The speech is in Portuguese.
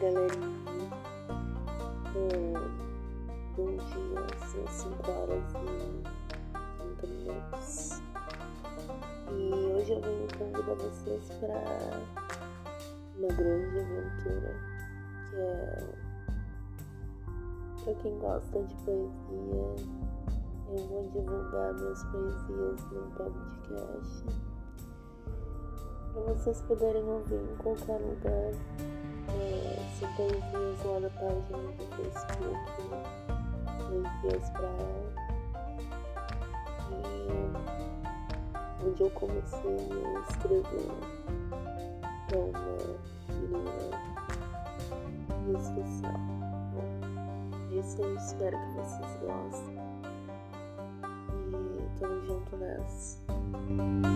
galerinha por é, dia dias, às 5 horas e 30 minutos. E hoje eu venho convidar vocês para uma grande aventura que é para quem gosta de poesia. Eu vou divulgar minhas poesias no podcast para vocês poderem ouvir em qualquer lugar é, são poesias lá na página do Facebook, poesias para ela. E onde eu comecei a escrever para uma menina especial. Bom, isso eu espero que vocês gostem. E tamo junto nessa.